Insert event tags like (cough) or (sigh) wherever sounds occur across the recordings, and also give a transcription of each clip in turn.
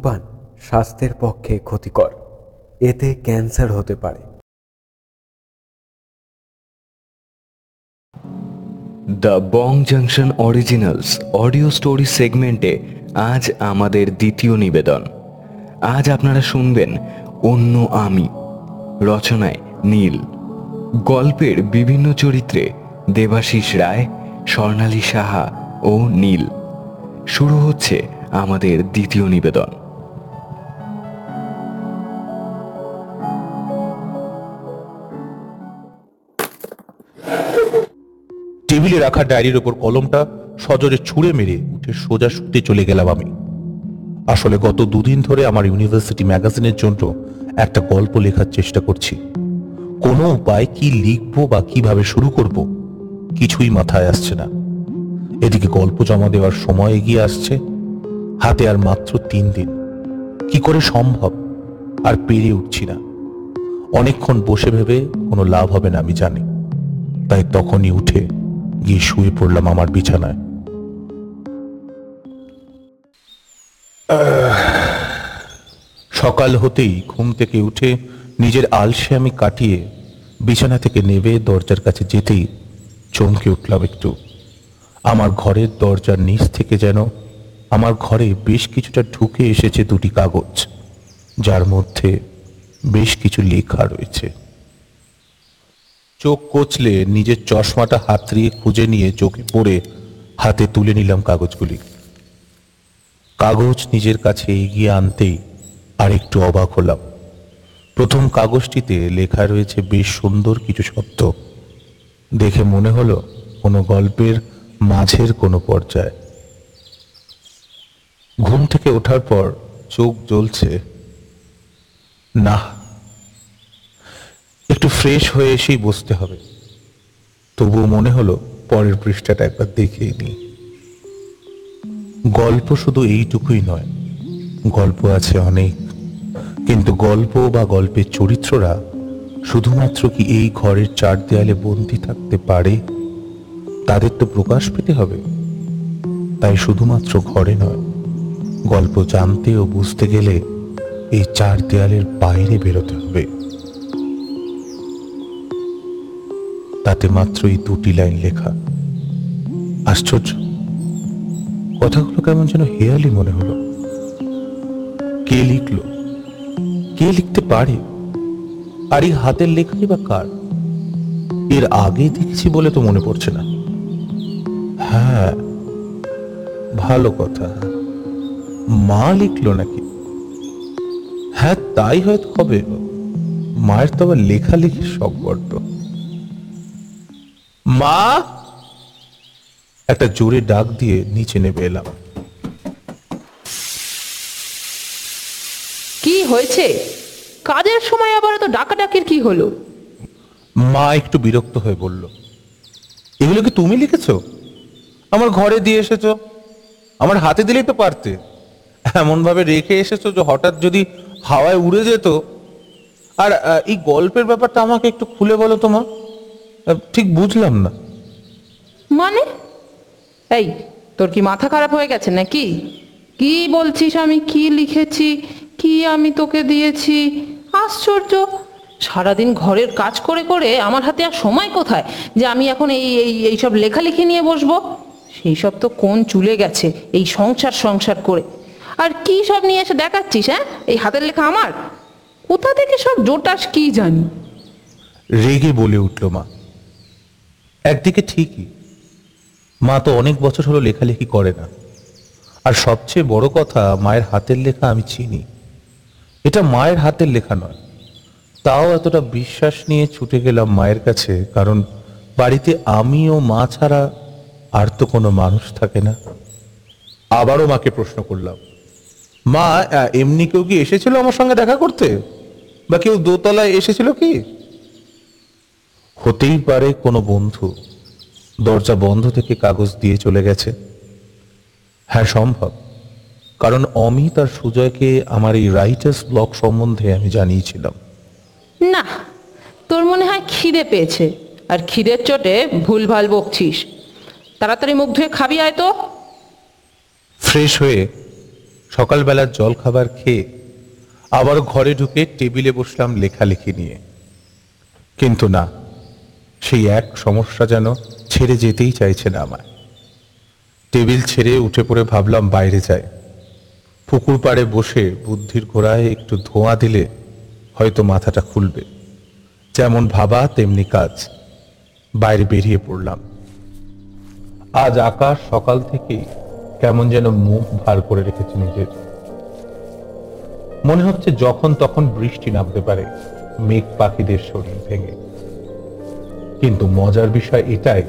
ধূমপান স্বাস্থ্যের পক্ষে ক্ষতিকর। এতে ক্যান্সার হতে পারে। The Bong Junction originals audio story সেগমেন্টে আজ আমাদের দ্বিতীয় নিবেদন। আজ আপনারা শুনবেন অন্য আমি, রচনায় নীল। গল্পের বিভিন্ন চরিত্রে দেবাশিস রায়, স্বর্ণালী সাহা ও নীল। শুরু হচ্ছে আমাদের দ্বিতীয় নিবেদন। টেবিলে রাখা ডায়েরির ওপর কলমটা সজোরে ছুঁড়ে মেরে উঠে সোজা শুতে চলে গেলাম আমি। আসলে গত দুদিন ধরে আমার ইউনিভার্সিটি ম্যাগাজিনের জন্য একটা গল্প লেখার চেষ্টা করছি। কোনো উপায় কি লিখব বা কীভাবে শুরু করব কিছুই মাথায় আসছে না। এদিকে গল্প জমা দেওয়ার সময় এগিয়ে আসছে, হাতে আর মাত্র তিন দিন। কি করে সম্ভব? আর পেরে উঠছি না। অনেকক্ষণ বসে ভেবে কোনো লাভ হবে না আমি জানি। তাই তখনই উঠে গিয়ে শুয়ে পড়লাম আমার বিছানায়। সকাল হতেই ঘুম থেকে উঠে নিজের আলসে আমি কাটিয়ে বিছানা থেকে নেবে দরজার কাছে যেতেই চমকে উঠলাম একটু। আমার ঘরের দরজার নিচ থেকে যেন আমার ঘরে বেশ কিছুটা ঢুকে এসেছে দুটি কাগজ, যার মধ্যে বেশ কিছু লেখা রয়েছে। চোখ কচলে নিজের চশমাটা হাতড়িয়ে খুঁজে নিয়ে চোখে পড়ে হাতে তুলে নিলাম কাগজগুলি। কাগজ নিজের কাছে এগিয়ে আনতেই আর একটু অবাক হলাম। প্রথম কাগজটিতে লেখা রয়েছে বেশ সুন্দর কিছু শব্দ। দেখে মনে হলো কোনো গল্পের মাঝের কোনো পর্যায়ে। ঘুম থেকে ওঠার পর চোখ জ্বলছে। না একটু ফ্রেশ হয়ে এসেই বসতে হবে। তবুও মনে হলো পরের পৃষ্ঠাটা একবার দেখেই নিই গল্প শুধু এইটুকুই নয়, গল্প আছে অনেক। কিন্তু গল্প বা গল্পের চরিত্ররা শুধুমাত্র কি এই ঘরের চার দেয়ালে বন্দি থাকতে পারে? তাদের তো প্রকাশ পেতে হবে। তাই শুধুমাত্র ঘরে নয়, গল্প জানতে ও বুঝতে গেলে এই চার দেয়ালের বাইরে বেরোতে হবে। তাতে মাত্র এই দুটি লাইন লেখা। আশ্চর্য, কথাগুলো কেমন যেন হেয়ালি মনে হলো। কে লিখলো? কে লিখতে পারে? আর এই হাতের লেখাই বা কার? এর আগে দেখেছি বলে তো মনে পড়ছে না। হ্যাঁ ভালো কথা। মা লিখলো নাকি? হ্যাঁ তাই হয়তো হবে। মায়ের তো আবার লেখালেখির শখ বড্ড। মা? একটা জোরে ডাক দিয়ে নিচে নেমে এলাম। কি হয়েছে? কাজের সময় আবার তো ডাকাডাকির কি হলো? মা একটু বিরক্ত হয়ে বলল এগুলো কি তুমি লিখেছো? আমার ঘরে দিয়ে এসেছ? আমার হাতে দিলেই তো পারতে। এমন ভাবে রেখে এসেছ যে হঠাৎ যদি হাওয়ায় উড়ে যেত? আর এই গল্পের ব্যাপারটা আমাকে একটু খুলে বলো তো মা। আহ, ঠিক বুঝলাম না। মানে? এই তোর কি মাথা খারাপ হয়ে গেছে নাকি? কি বলছিস আমি? কি লিখেছি? কি আমি তোকে দিয়েছি? আশ্চর্য! সারাদিন ঘরের কাজ করে করে আমার হাতে আর সময় কোথায় যে আমি এখন এই এই এইসব লেখালেখি নিয়ে বসবো? সেই সব তো কোন চুলে গেছে এই সংসার সংসার করে। আর কি সব নিয়ে এসে দেখাচ্ছিস হ্যাঁ? এই হাতের লেখা আমার? কোথা থেকে সব জোটাস কি জানি? রেগে বলে উঠল মা। একদিকে ঠিকই, মা তো অনেক বছর হলো লেখালেখি করে না। আর সবচেয়ে বড় কথা, মায়ের হাতের লেখা আমি চিনি। এটা মায়ের হাতের লেখা নয়। তাও এতটা বিশ্বাস নিয়ে ছুটে গেলাম মায়ের কাছে, কারণ বাড়িতে আমি ও মা ছাড়া আর তো কোনো মানুষ থাকে না। আবারও মাকে প্রশ্ন করলাম, মা এমনি কেউ কি এসেছিল আমার সঙ্গে দেখা করতে? বা কেউ দোতলায় এসেছিল কি? হতেই পারে কোনো বন্ধু দরজা বন্ধ থেকে কাগজ দিয়ে চলে গেছে। হ্যাঁ সম্ভব। কারণ অমিত আর সুজয়কে আমার এই রাইটার্স ব্লক সম্বন্ধে আমি জানিয়েছিলাম। না তোর মনে হয় খিদে পেয়েছে। আর খিদের চোটে ভুলভাল বকছিস। তাড়াতাড়ি মুখ ধুয়ে খাবি আয় তো। ফ্রেশ হয়ে সকালবেলার জল খাবার খেয়ে আবার ঘরে ঢুকে টেবিলে বসলাম লেখালেখি নিয়ে। কিন্তু না সেই এক সমস্যা যেন ছেড়ে যেতেই চাইছে না আমায়। টেবিল ছেড়ে উঠে পড়ে ভাবলাম বাইরে যাই। পুকুর পাড়ে বসে বুদ্ধির ঘোড়ায় একটু ধোঁয়া দিলে হয়তো মাথাটা খুলবে। যেমন ভাবা, তেমনি কাজ। বাইরে বেরিয়ে পড়লাম। আজ আকাশ সকাল থেকেই কেমন যেন মুখ ভার করে রেখেছে নিজের। মনে হচ্ছে যখন তখন বৃষ্টি নামতে পারে, মেঘ পাখিদের শরীর ভেঙে। কিন্তু মজার বিষয় এটাই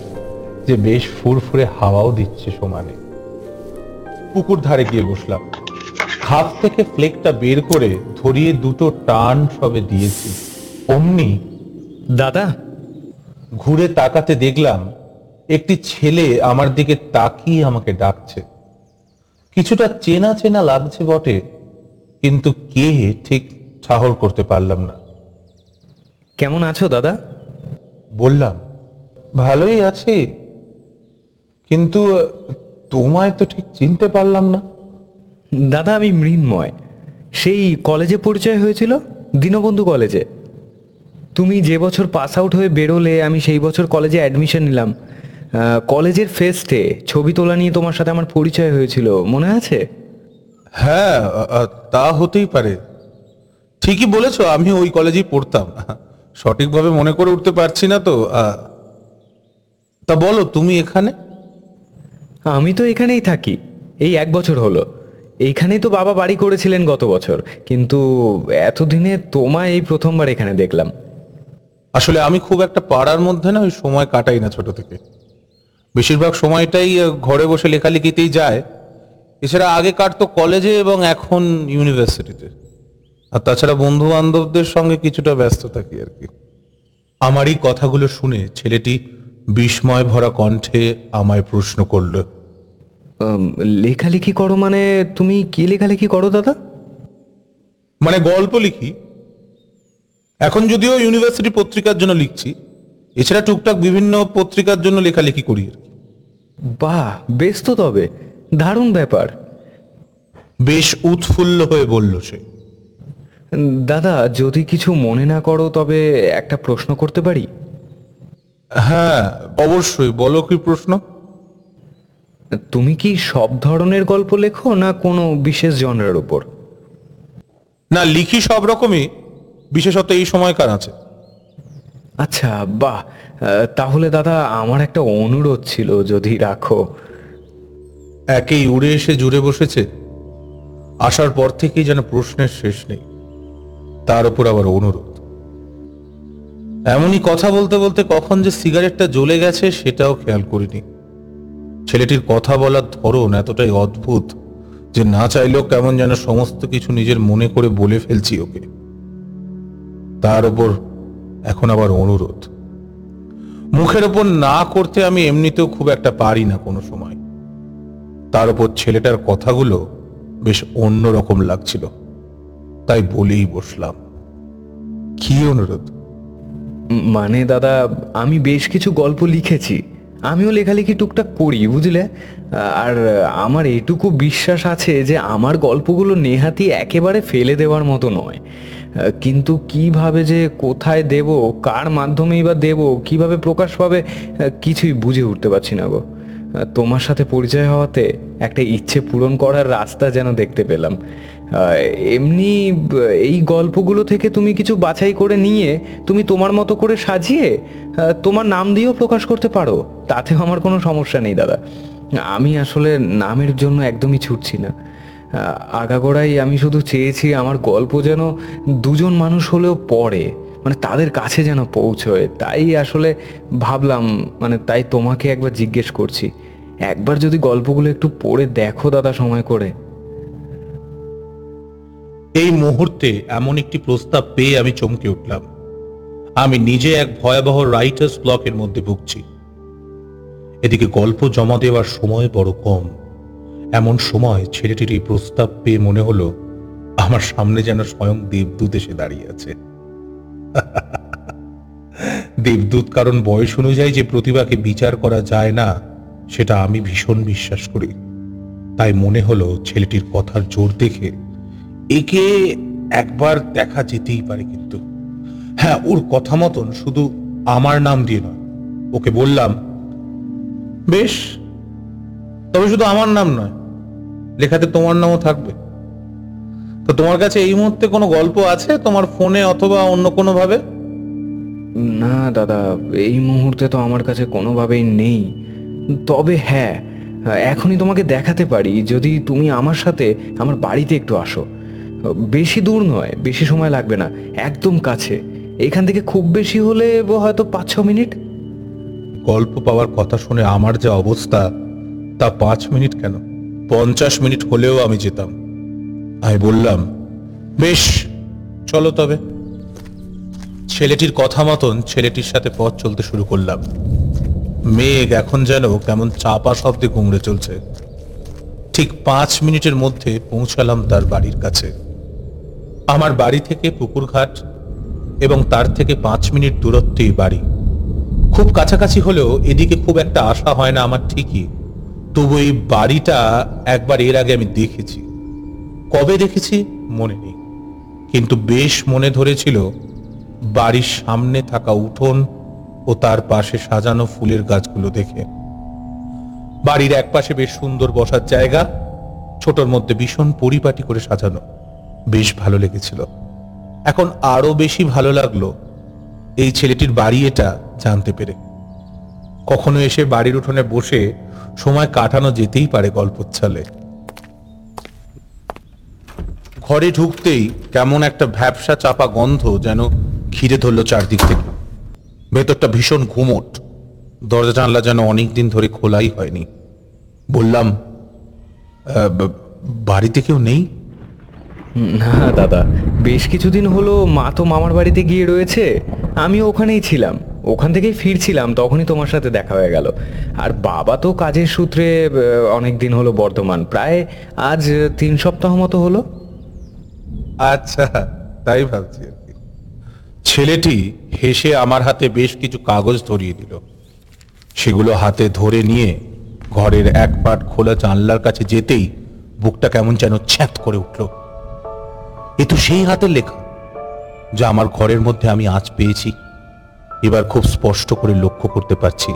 যে বেশ ফুরফুরে হাওয়াও দিচ্ছে সমানে। পুকুর ধারে গিয়ে বসলাম। হাত থেকে ফ্লেকটা বের করে ধরিয়ে দুটো টান সবে দিয়েছি। অমনি দাদা? ঘুরে তাকাতে দেখলাম একটি ছেলে আমার দিকে তাকিয়ে আমাকে ডাকছে। কিছুটা চেনা চেনা লাগছে বটে কিন্তু কে ঠিক ঠাহর করতে পারলাম না। কেমন আছো দাদা? বললাম ভালোই আছি কিন্তু তোমায় তো ঠিক চিনতে পারলাম না। দাদা আমি মৃন্ময়। সেই কলেজে পরিচয় হয়েছিল দীনবন্ধু কলেজে। তুমি যে বছর পাস আউট হয়ে বেরোলে আমি সেই বছর কলেজে অ্যাডমিশন নিলাম। কলেজের ফেস্টে ছবি তোলা নিয়ে তোমার সাথে আমার পরিচয় হয়েছিল মনে আছে? হ্যাঁ তা হতেই পারে। ঠিকই বলেছ আমি ওই কলেজেই পড়তাম। সঠিকভাবে মনে করে উঠতে পারছি না তো তা বলো তুমি এখানে? আমি তো এখানেই থাকি এই এক বছর হলো। এইখানেই তো বাবা বাড়ি করেছিলেন গত বছর কিন্তু এতদিনে তোমায় এই প্রথমবার এখানে দেখলাম। আসলে আমি খুব একটা পাড়ার মধ্যে না ওই সময় কাটাই না ছোট থেকে। বেশিরভাগ সময়টাই ঘরে বসে লেখালেখিতেই যায়। এছাড়া আগে কাটতো কলেজে এবং এখন ইউনিভার্সিটিতে। আর তাছাড়া বন্ধু বান্ধবদের সঙ্গে কিছুটা ব্যস্ত থাকি আর কি? আমার এই কথাগুলো শুনে ছেলেটি বিস্ময় ভরা কণ্ঠে আমায় প্রশ্ন করল লেখালেখি করো মানে তুমি কি লেখালেখি করো দাদা? মানে গল্প লিখি। এখন যদিও ইউনিভার্সিটি পত্রিকার জন্য লিখছি এছাড়া টুকটাক বিভিন্ন পত্রিকার জন্য লেখালেখি করি আর কি। বাহ বেশ তো তবে দারুণ ব্যাপার। বেশ উৎফুল্ল হয়ে বলল সে। দাদা যদি কিছু মনে না করো তবে একটা প্রশ্ন করতে পারি? হ্যাঁ অবশ্যই বলো কি প্রশ্ন? তুমি কি সব ধরনের গল্প লেখো না কোনো বিশেষ জনরের উপর? না লিখি সব রকমই বিশেষত এই সময়কার আছে। আচ্ছা বাহ আহ, তাহলে দাদা আমার একটা অনুরোধ ছিল যদি রাখো। একেই উড়ে এসে জুড়ে বসেছে। আসার পর থেকেই যেন প্রশ্নের শেষ নেই। তার উপর আবার অনুরোধ। এমনই কথা বলতে বলতে কখন যে সিগারেটটা জ্বলে গেছে সেটাও খেয়াল করিনি। ছেলেটির কথা বলার ধরন এতটাই অদ্ভুত যে না চাইলেও কেমন যেন সমস্ত কিছু নিজের মনে করে বলে ফেলছি ওকে। তার উপর এখন আবার অনুরোধ। মুখের ওপর না করতে আমি এমনিতেও খুব একটা পারি না কোনো সময়। তার উপর ছেলেটার কথাগুলো বেশ অন্যরকম লাগছিল। তাই বলেই বসলাম। কি অনুরোধ? মানে দাদা, আমি বেশ কিছু গল্প লিখেছি। আমিও লেখালেখি টুকটাক করি, বুঝলে? আর আমার এটুকু বিশ্বাস আছে যে, আমার গল্পগুলো নেহাতি একেবারে ফেলে দেওয়ার মতো নয়। কিন্তু কীভাবে যে কোথায় দেব, কার মাধ্যমেই বা দেব, কীভাবে প্রকাশ পাবে কিছুই বুঝে উঠতে পারছি না গো। তোমার সাথে পরিচয় হওয়াতে একটা ইচ্ছে পূরণ করার রাস্তা যেন দেখতে পেলাম। এমনি এই গল্পগুলো থেকে তুমি কিছু বাছাই করে নিয়ে তুমি তোমার মতো করে সাজিয়ে তোমার নাম দিয়েও প্রকাশ করতে পারো। তাতেও আমার কোনো সমস্যা নেই, দাদা। আমি আসলে নামের জন্য একদমই ছুটছি না। আগাগোড়াই আমি শুধু চেয়েছি আমার গল্প যেন দুজন মানুষ হলেও পড়ে মানে তাদের কাছে যেন পৌঁছয়। তাই আসলে ভাবলাম মানে তাই তোমাকে একবার জিজ্ঞেস করছি। একবার যদি গল্পগুলো একটু পড়ে দেখো, দাদা, সময় করে। এই মুহূর্তে এমন একটি প্রস্তাব পেয়ে আমি চমকে উঠলাম। আমি নিজে এক ভয়াবহ রাইটার্স ব্লকের মধ্যে ভুগছি। এদিকে গল্প জমা দেওয়ার সময় বড় কম। এমন সময় ছেলেটির এই প্রস্তাব পেয়ে মনে হলো, আমার সামনে যেন স্বয়ং দেবদূত এসে দাঁড়িয়ে আছে। (laughs) দেবদূত কারণ বয়স অনুযায়ী যে প্রতিভাকে বিচার করা যায় না, সেটা আমি ভীষণ বিশ্বাস করি। তাই মনে হলো ছেলেটির কথার জোর দেখে একে একবার দেখা যেতেই পারে কিন্তু। হ্যাঁ ওর কথা মতন শুধু আমার নাম দিয়ে নয়, ওকে বললাম, বেশ, তবে শুধু আমার নাম নয়, লেখাতে তোমার নামও থাকবে। তো তোমার কাছে এই মুহূর্তে কোনো গল্প আছে তোমার ফোনে অথবা অন্য কোনো ভাবে না দাদা, এই মুহূর্তে তো আমার কাছে কোনোভাবেই নেই। তবে হ্যাঁ এখনই তোমাকে দেখাতে পারি, যদি তুমি আমার সাথে আমার বাড়িতে একটু আসো। বেশি দূর নয়, বেশি সময় লাগবে না, একদম কাছে। এখান থেকে খুব বেশি হলে হয়তো পাঁচ ছ মিনিট। গল্প পাওয়ার কথা শুনে আমার যে অবস্থা, তা পাঁচ মিনিট কেন? পঞ্চাশ মিনিট হলেও আমি যেতাম। আমি বললাম, বেশ, চলো তবে। ছেলেটির কথা মতন ছেলেটির সাথে পথ চলতে শুরু করলাম। মেঘ এখন যেন কেমন চাপা শব্দে গুমড়ে চলছে। ঠিক পাঁচ মিনিটের মধ্যে পৌঁছালাম তার বাড়ির কাছে। আমার বাড়ি থেকে পুকুরঘাট এবং তার থেকে পাঁচ মিনিট দূরত্বেই বাড়ি। খুব কাছাকাছি হলেও এদিকে খুব একটা আশা হয় না আমার ঠিকই। তবু এই বাড়িটা একবার এর আগে আমি দেখেছি। কবে দেখেছি? মনে নেই। কিন্তু বেশ মনে ধরেছিল বাড়ির সামনে থাকা উঠোন ও তার পাশে সাজানো ফুলের গাছগুলো দেখে। বাড়ির একপাশে বেশ সুন্দর বসার জায়গা, ছোটর মধ্যে ভীষণ পরিপাটি করে সাজানো। বেশ ভালো লেগেছিল। এখন আরও বেশি ভালো লাগল এই ছেলেটির বাড়ি এটা জানতে পেরে। কখনো এসে বাড়ির উঠোনে বসে সময় কাটানো যেতেই পারে গল্পচ্ছলে। ঘরে ঢুকতেই কেমন একটা ভ্যাবসা চাপা গন্ধ যেন ঘিরে ধরলো চারদিক থেকে। ভেতরটা ভীষণ ঘুমট। দরজা জানলা যেন অনেকদিন ধরে খোলাই হয়নি। বললাম "আহ, বাড়িতে কেউ নেই? না, দাদা। বেশ কিছুদিন হলো মা তো মামার বাড়িতে গিয়ে রয়েছে। আমি ওখানেই ছিলাম। ওখান থেকেই ফিরছিলাম, তখনই তোমার সাথে দেখা হয়ে গেল। আর বাবা তো কাজের সূত্রে অনেক দিন হলো বর্ধমান। প্রায় আজ তিন সপ্তাহ মতো হলো। আচ্ছা তাই ভাবছি ছেলেটি হেসে আমার হাতে বেশ কিছু কাগজ ধরিয়ে দিল। সেগুলো হাতে ধরে নিয়ে ঘরের এক পাট খোলা জানলার কাছে যেতেই বুকটা কেমন যেন ছ্যাত করে উঠল। এ তো সেই হাতের লেখা, যা আমার ঘরের মধ্যে আমি আজ পেয়েছি। এবার খুব স্পষ্ট করে লক্ষ্য করতে পারছি,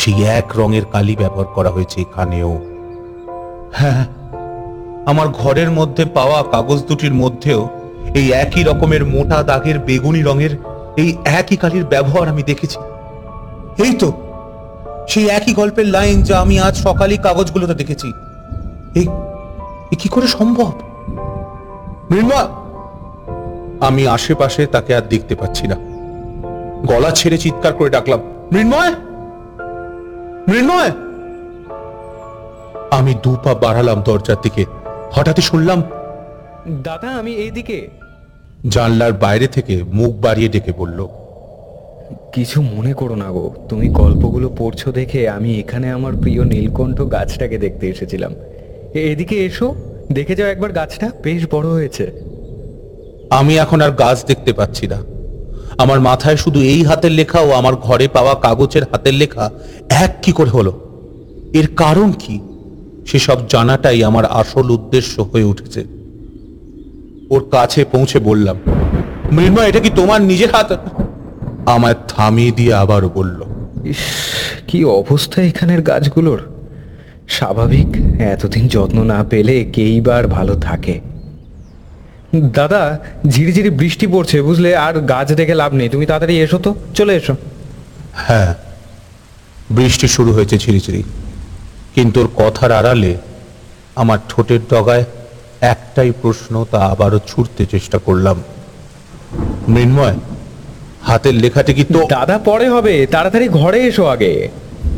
সেই এক রঙের কালি ব্যবহার করা হয়েছে এখানেও। হ্যাঁ আমার ঘরের মধ্যে পাওয়া কাগজ দুটির মধ্যেও এই একই রকমের মোটা দাগের বেগুনি রঙের এই একই কালির ব্যবহার আমি দেখেছি। এই তো, সেই একই গল্পের লাইন যা আমি আজ সকালেই কাগজগুলোতে দেখেছি। এই কি করে সম্ভব? মৃন্ময় আমি আশেপাশে তাকে আর দেখতে পাচ্ছি না। গলা ছেড়ে চিৎকার করে ডাকলাম মৃন্ময় মৃন্ময় আমি দু পা বাড়ালাম দরজার দিকে। হঠাৎই শুনলাম দাদা আমি এইদিকে। জানলার বাইরে থেকে মুখ বাড়িয়ে ডেকে বলল কিছু মনে করো না গো তুমি গল্পগুলো পড়ছো দেখে আমি এখানে আমার প্রিয় নীলকণ্ঠ গাছটাকে দেখতে এসেছিলাম। এদিকে এসো। দেখে যাও একবার গাছটা বেশ বড় হয়েছে। আমি এখন আর গাছ দেখতে পাচ্ছি না। আমার মাথায় শুধু এই হাতের লেখা ও আমার ঘরে পাওয়া কাগজের হাতের লেখা। এক কি করে হলো? এর কারণ কি? সেসব জানাটাই আমার আসল উদ্দেশ্য হয়ে উঠেছে। ওর কাছে পৌঁছে বললাম মৃন্ময় এটা কি তোমার নিজের হাত? আমায় থামিয়ে দিয়ে আবারও বলল ইস কি অবস্থা এখানের গাছগুলোর? স্বাভাবিক এতদিন যত্ন না পেলে কেই বার ভালো থাকে। দাদা ঝিরিঝিরি বৃষ্টি পড়ছে বুঝলে আর গাছ দেখে লাভ নেই। তুমি তাড়াতাড়ি এসো তো চলে এসো। হ্যাঁ বৃষ্টি শুরু হয়েছে ঝিরিঝিরি কিন্তু ওর কথার আড়ালে আমার ঠোঁটের ডগায় একটাই প্রশ্ন তা আবারও ছুটতে চেষ্টা করলাম। মৃন্ময় হাতের লেখাটি কি তো দাদা পরে হবে তাড়াতাড়ি ঘরে এসো আগে।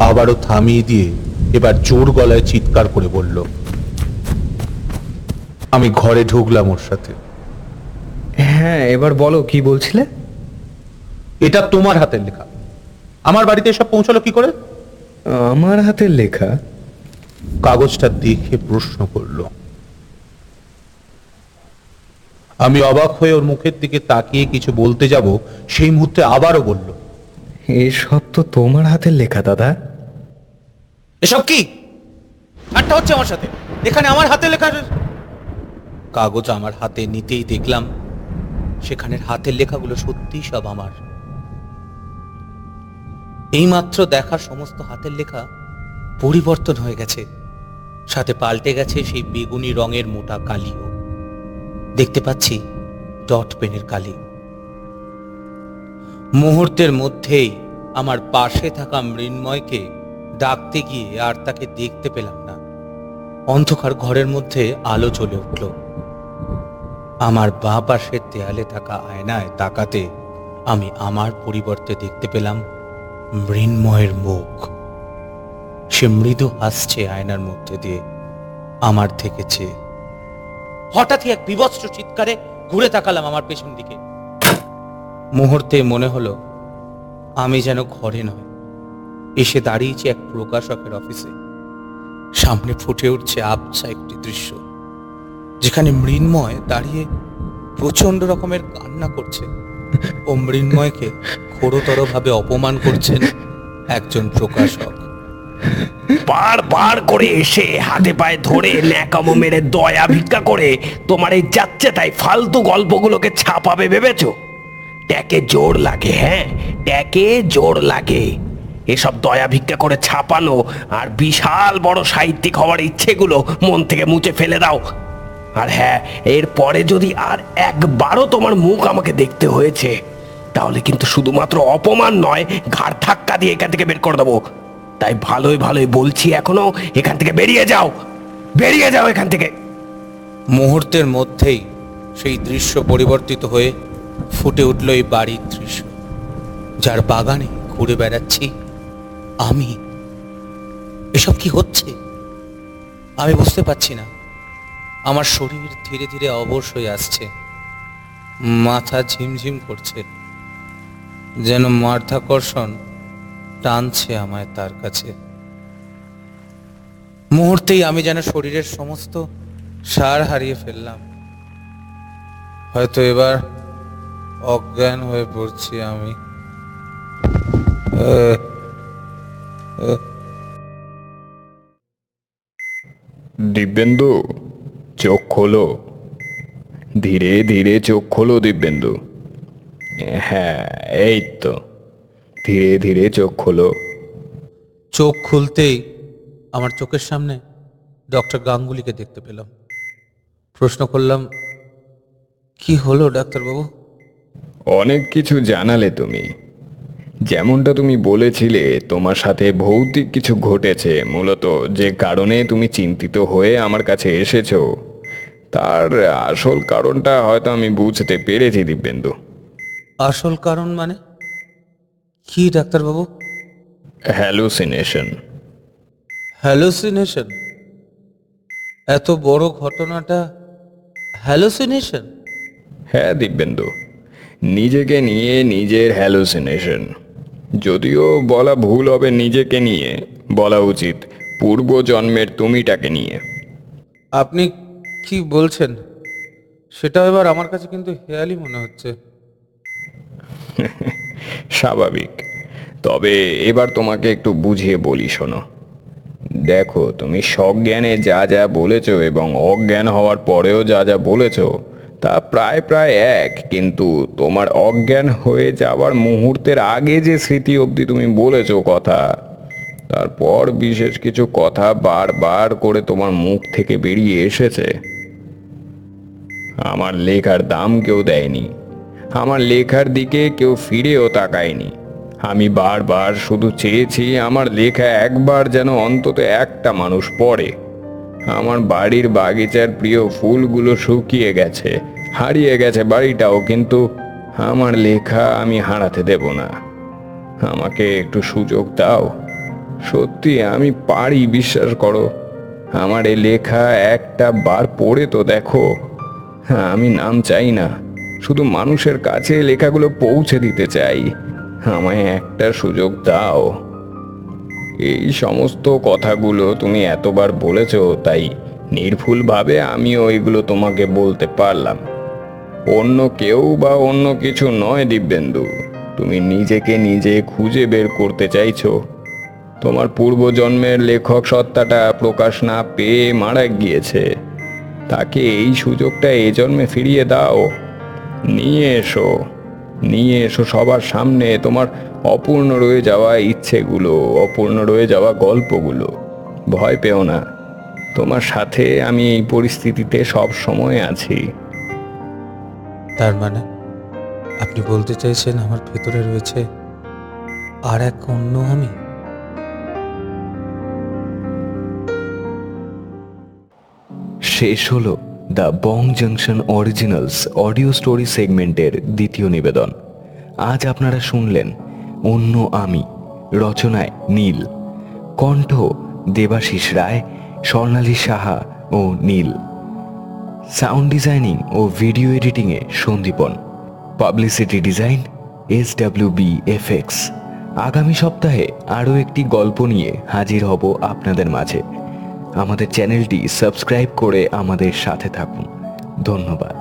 আবারও থামিয়ে দিয়ে এবার জোর গলায় চিৎকার করে বলল আমি ঘরে ঢুকলাম ওর সাথে। হ্যাঁ এবার বলো কি বলছিলে? এটা তোমার হাতের লেখা। আমার বাড়িতে এসব পৌঁছালো কি করে? আমার হাতের লেখা? কাগজটা দেখে প্রশ্ন করল আমি অবাক হয়ে ওর মুখের দিকে তাকিয়ে কিছু বলতে যাব? সেই মুহূর্তে আবারও বলল এসব তো তোমার হাতের লেখা দাদা। এসব কি? ঠাট্টা হচ্ছে আমার সাথে। এখানে আমার হাতে লেখা কাগজ আমার হাতে নিতেই দেখলাম। সেখানের হাতের লেখাগুলো সত্যিই সব আমার। এইমাত্র দেখা সমস্ত হাতের লেখা পরিবর্তন হয়ে গেছে। সাথে পাল্টে গেছে সেই বেগুনি রঙের মোটা কালিও। দেখতে পাচ্ছি ডট পেনের কালি। মুহূর্তের মধ্যেই আমার পাশে থাকা মৃন্ময়কে ডাকতে গিয়ে আর তাকে দেখতে পেলাম না। অন্ধকার ঘরের মধ্যে আলো চলে উঠল। আমার বাঁ পাশের দেয়ালে থাকা আয়নায় তাকাতে আমি আমার পরিবর্তে দেখতে পেলাম মৃন্ময়ের মুখ। সে মৃদু হাসছে আয়নার মধ্যে দিয়ে। আমার থেকে চেয়ে হঠাৎই এক বিভৎস চিৎকারে ঘুরে তাকালাম আমার পেছন দিকে। মুহূর্তে মনে হলো, আমি যেন ঘরে নয়। এসে দাঁড়িয়েছে এক প্রকাশকের অফিসে। সামনে ফুটে উঠছে আবছা একটি দৃশ্য, যেখানে মৃন্ময় দাঁড়িয়ে প্রচণ্ড রকমের কান্না করছে ও মৃন্ময়কে ঘোরতর ভাবে অপমান করছেন একজন প্রকাশক। বার বার করে এসে হাতে পায়ে ধরে ন্যাকামো মেরে দয়া ভিক্ষা করে তোমার এই যাচ্ছে তাই ফালতু গল্পগুলোকে ছাপাবে ভেবেছো? ট্যাকে জোর লাগে হ্যাঁ? ট্যাকে জোর লাগে। এসব দয়া ভিক্ষা করে ছাপানো আর বিশাল বড় সাহিত্যিক হওয়ার ইচ্ছেগুলো মন থেকে মুছে ফেলে দাও। আর হ্যাঁ এরপরে যদি আর একবারও তোমার মুখ আমাকে দেখতে হয়েছে, তাহলে কিন্তু শুধুমাত্র অপমান নয়, ঘাড় ধাক্কা দিয়ে এখান থেকে বের করে দেবো। তাই ভালোই ভালোই বলছি এখনও, এখান থেকে বেরিয়ে যাও বেরিয়ে যাও এখান থেকে। মুহূর্তের মধ্যেই সেই দৃশ্য পরিবর্তিত হয়ে ফুটে উঠল এই বাড়ির দৃশ্য, যার বাগানে ঘুরে বেড়াচ্ছি। আমি? এসব কি হচ্ছে? আমি বুঝতে পারছি না। আমার শরীর ধীরে ধীরে অবশ হয়ে আসছে। মাথা ঝিমঝিম করছে। যেন মাধ্যাকর্ষণ টানছে আমায় তার কাছে। মুহূর্তেই আমি যেন শরীরের সমস্ত সার হারিয়ে ফেললাম। হয়তো এবার অজ্ঞান হয়ে পড়ছি আমি। দিব্যেন্দু চোখ খোলো। ধীরে ধীরে চোখ খোলো দিব্যেন্দু। হ্যাঁ এই তো। ধীরে ধীরে চোখ খোলো। চোখ খুলতেই আমার চোখের সামনে ডক্টর গাঙ্গুলিকে দেখতে পেলাম। প্রশ্ন করলাম কি হলো ডাক্তারবাবু? অনেক কিছু জানালে তুমি। যেমনটা তুমি বলেছিলে তোমার সাথে ভৌতিক কিছু ঘটেছে মূলত যে কারণে তুমি চিন্তিত হয়ে আমার কাছে এসেছ। তার আসল কারণটা হয়তো আমি বুঝতে পেরেছি দিব্যেন্দু। আসল কারণ মানে? কি ডাক্তারবাবু? হ্যালুসিনেশন হ্যালোসিনেশন এত বড় ঘটনাটা হ্যালোসিনেশন হ্যাঁ দিব্যেন্দু। নিজেকে নিয়ে নিজের হ্যালুসিনেশন যদিও বলা ভুল হবে নিজেকে নিয়ে বলা উচিত পূর্ব জন্মের তুমিটাকে নিয়ে। আপনি কি বলছেন? সেটা এবার আমার কাছে কিন্তু হেয়ালি মনে হচ্ছে। (laughs) স্বাভাবিক। তবে এবার তোমাকে একটু বুঝিয়ে বলি শোনো। দেখো তুমি সজ্ঞানে যা যা বলেছ এবং অজ্ঞান হওয়ার পরেও যা যা বলেছ তা প্রায় প্রায় এক, কিন্তু তোমার অজ্ঞান হয়ে যাওয়ার মুহূর্তের আগে যে স্মৃতি অবধি তুমি বলেছ কথা, তারপর বিশেষ কিছু কথা বারবার করে তোমার মুখ থেকে বেরিয়ে এসেছে। আমার লেখার দাম কেউ দেয়নি, আমার লেখার দিকে কেউ ফিরেও তাকায়নি। আমি বারবার শুধু চেয়েছি আমার লেখা একবার যেন অন্তত একটা মানুষ পড়ে। আমার বাড়ির বাগিচার প্রিয় ফুলগুলো শুকিয়ে গেছে, হারিয়ে গেছে বাড়িটাও, কিন্তু আমার লেখা আমি হারাতে দেব না। আমাকে একটু সুযোগ দাও। সত্যি, আমি পারি, বিশ্বাস করো। আমার এই লেখা একটা বার পড়ে তো দেখো। হ্যাঁ আমি নাম চাই না, শুধু মানুষের কাছে লেখাগুলো পৌঁছে দিতে চাই। আমায় একটা সুযোগ দাও। এই সমস্ত কথাগুলো তুমি এতবার বলেছ, তাই নির্ভুলভাবে আমিও ওইগুলো তোমাকে বলতে পারলাম। অন্য কেউ বা অন্য কিছু নয়, দিব্যেন্দু। তুমি নিজেকে নিজে খুঁজে বের করতে চাইছো। তোমার পূর্বজন্মের লেখক সত্তাটা প্রকাশ না পেয়ে মারা গিয়েছে। তাকে এই সুযোগটা এই জন্মে ফিরিয়ে দাও। নিয়ে এসো। নিয়ে এসো সবার সামনে। তোমার অপূর্ণ রয়ে যাওয়া ইচ্ছেগুলো অপূর্ণ রয়ে যাওয়া গল্পগুলো। ভয় পেও না। তোমার সাথে আমি এই পরিস্থিতিতে সব সময় আছি। তার মানে আপনি বলতে চাইছেন আমার ভেতরে রয়েছে আর এক অন্য আমি? শেষ হলো। The Bong Junction originals audio story সেগমেন্টের দ্বিতীয় নিবেদন। আজ আপনারা শুনলেন অন্য আমি, রচনায় নীল। কণ্ঠ দেবাশিস রায়, স্বর্ণালী সাহা ও নীল। সাউন্ড ডিজাইনিং ও video এডিটিংয়ে Sandipan. Publicity design, S W B FX আগামী সপ্তাহে আরও একটি গল্প নিয়ে হাজির হব আপনাদের মাঝে। আমাদের চ্যানেলটি সাবস্ক্রাইব করে আমাদের সাথে থাকুন। ধন্যবাদ।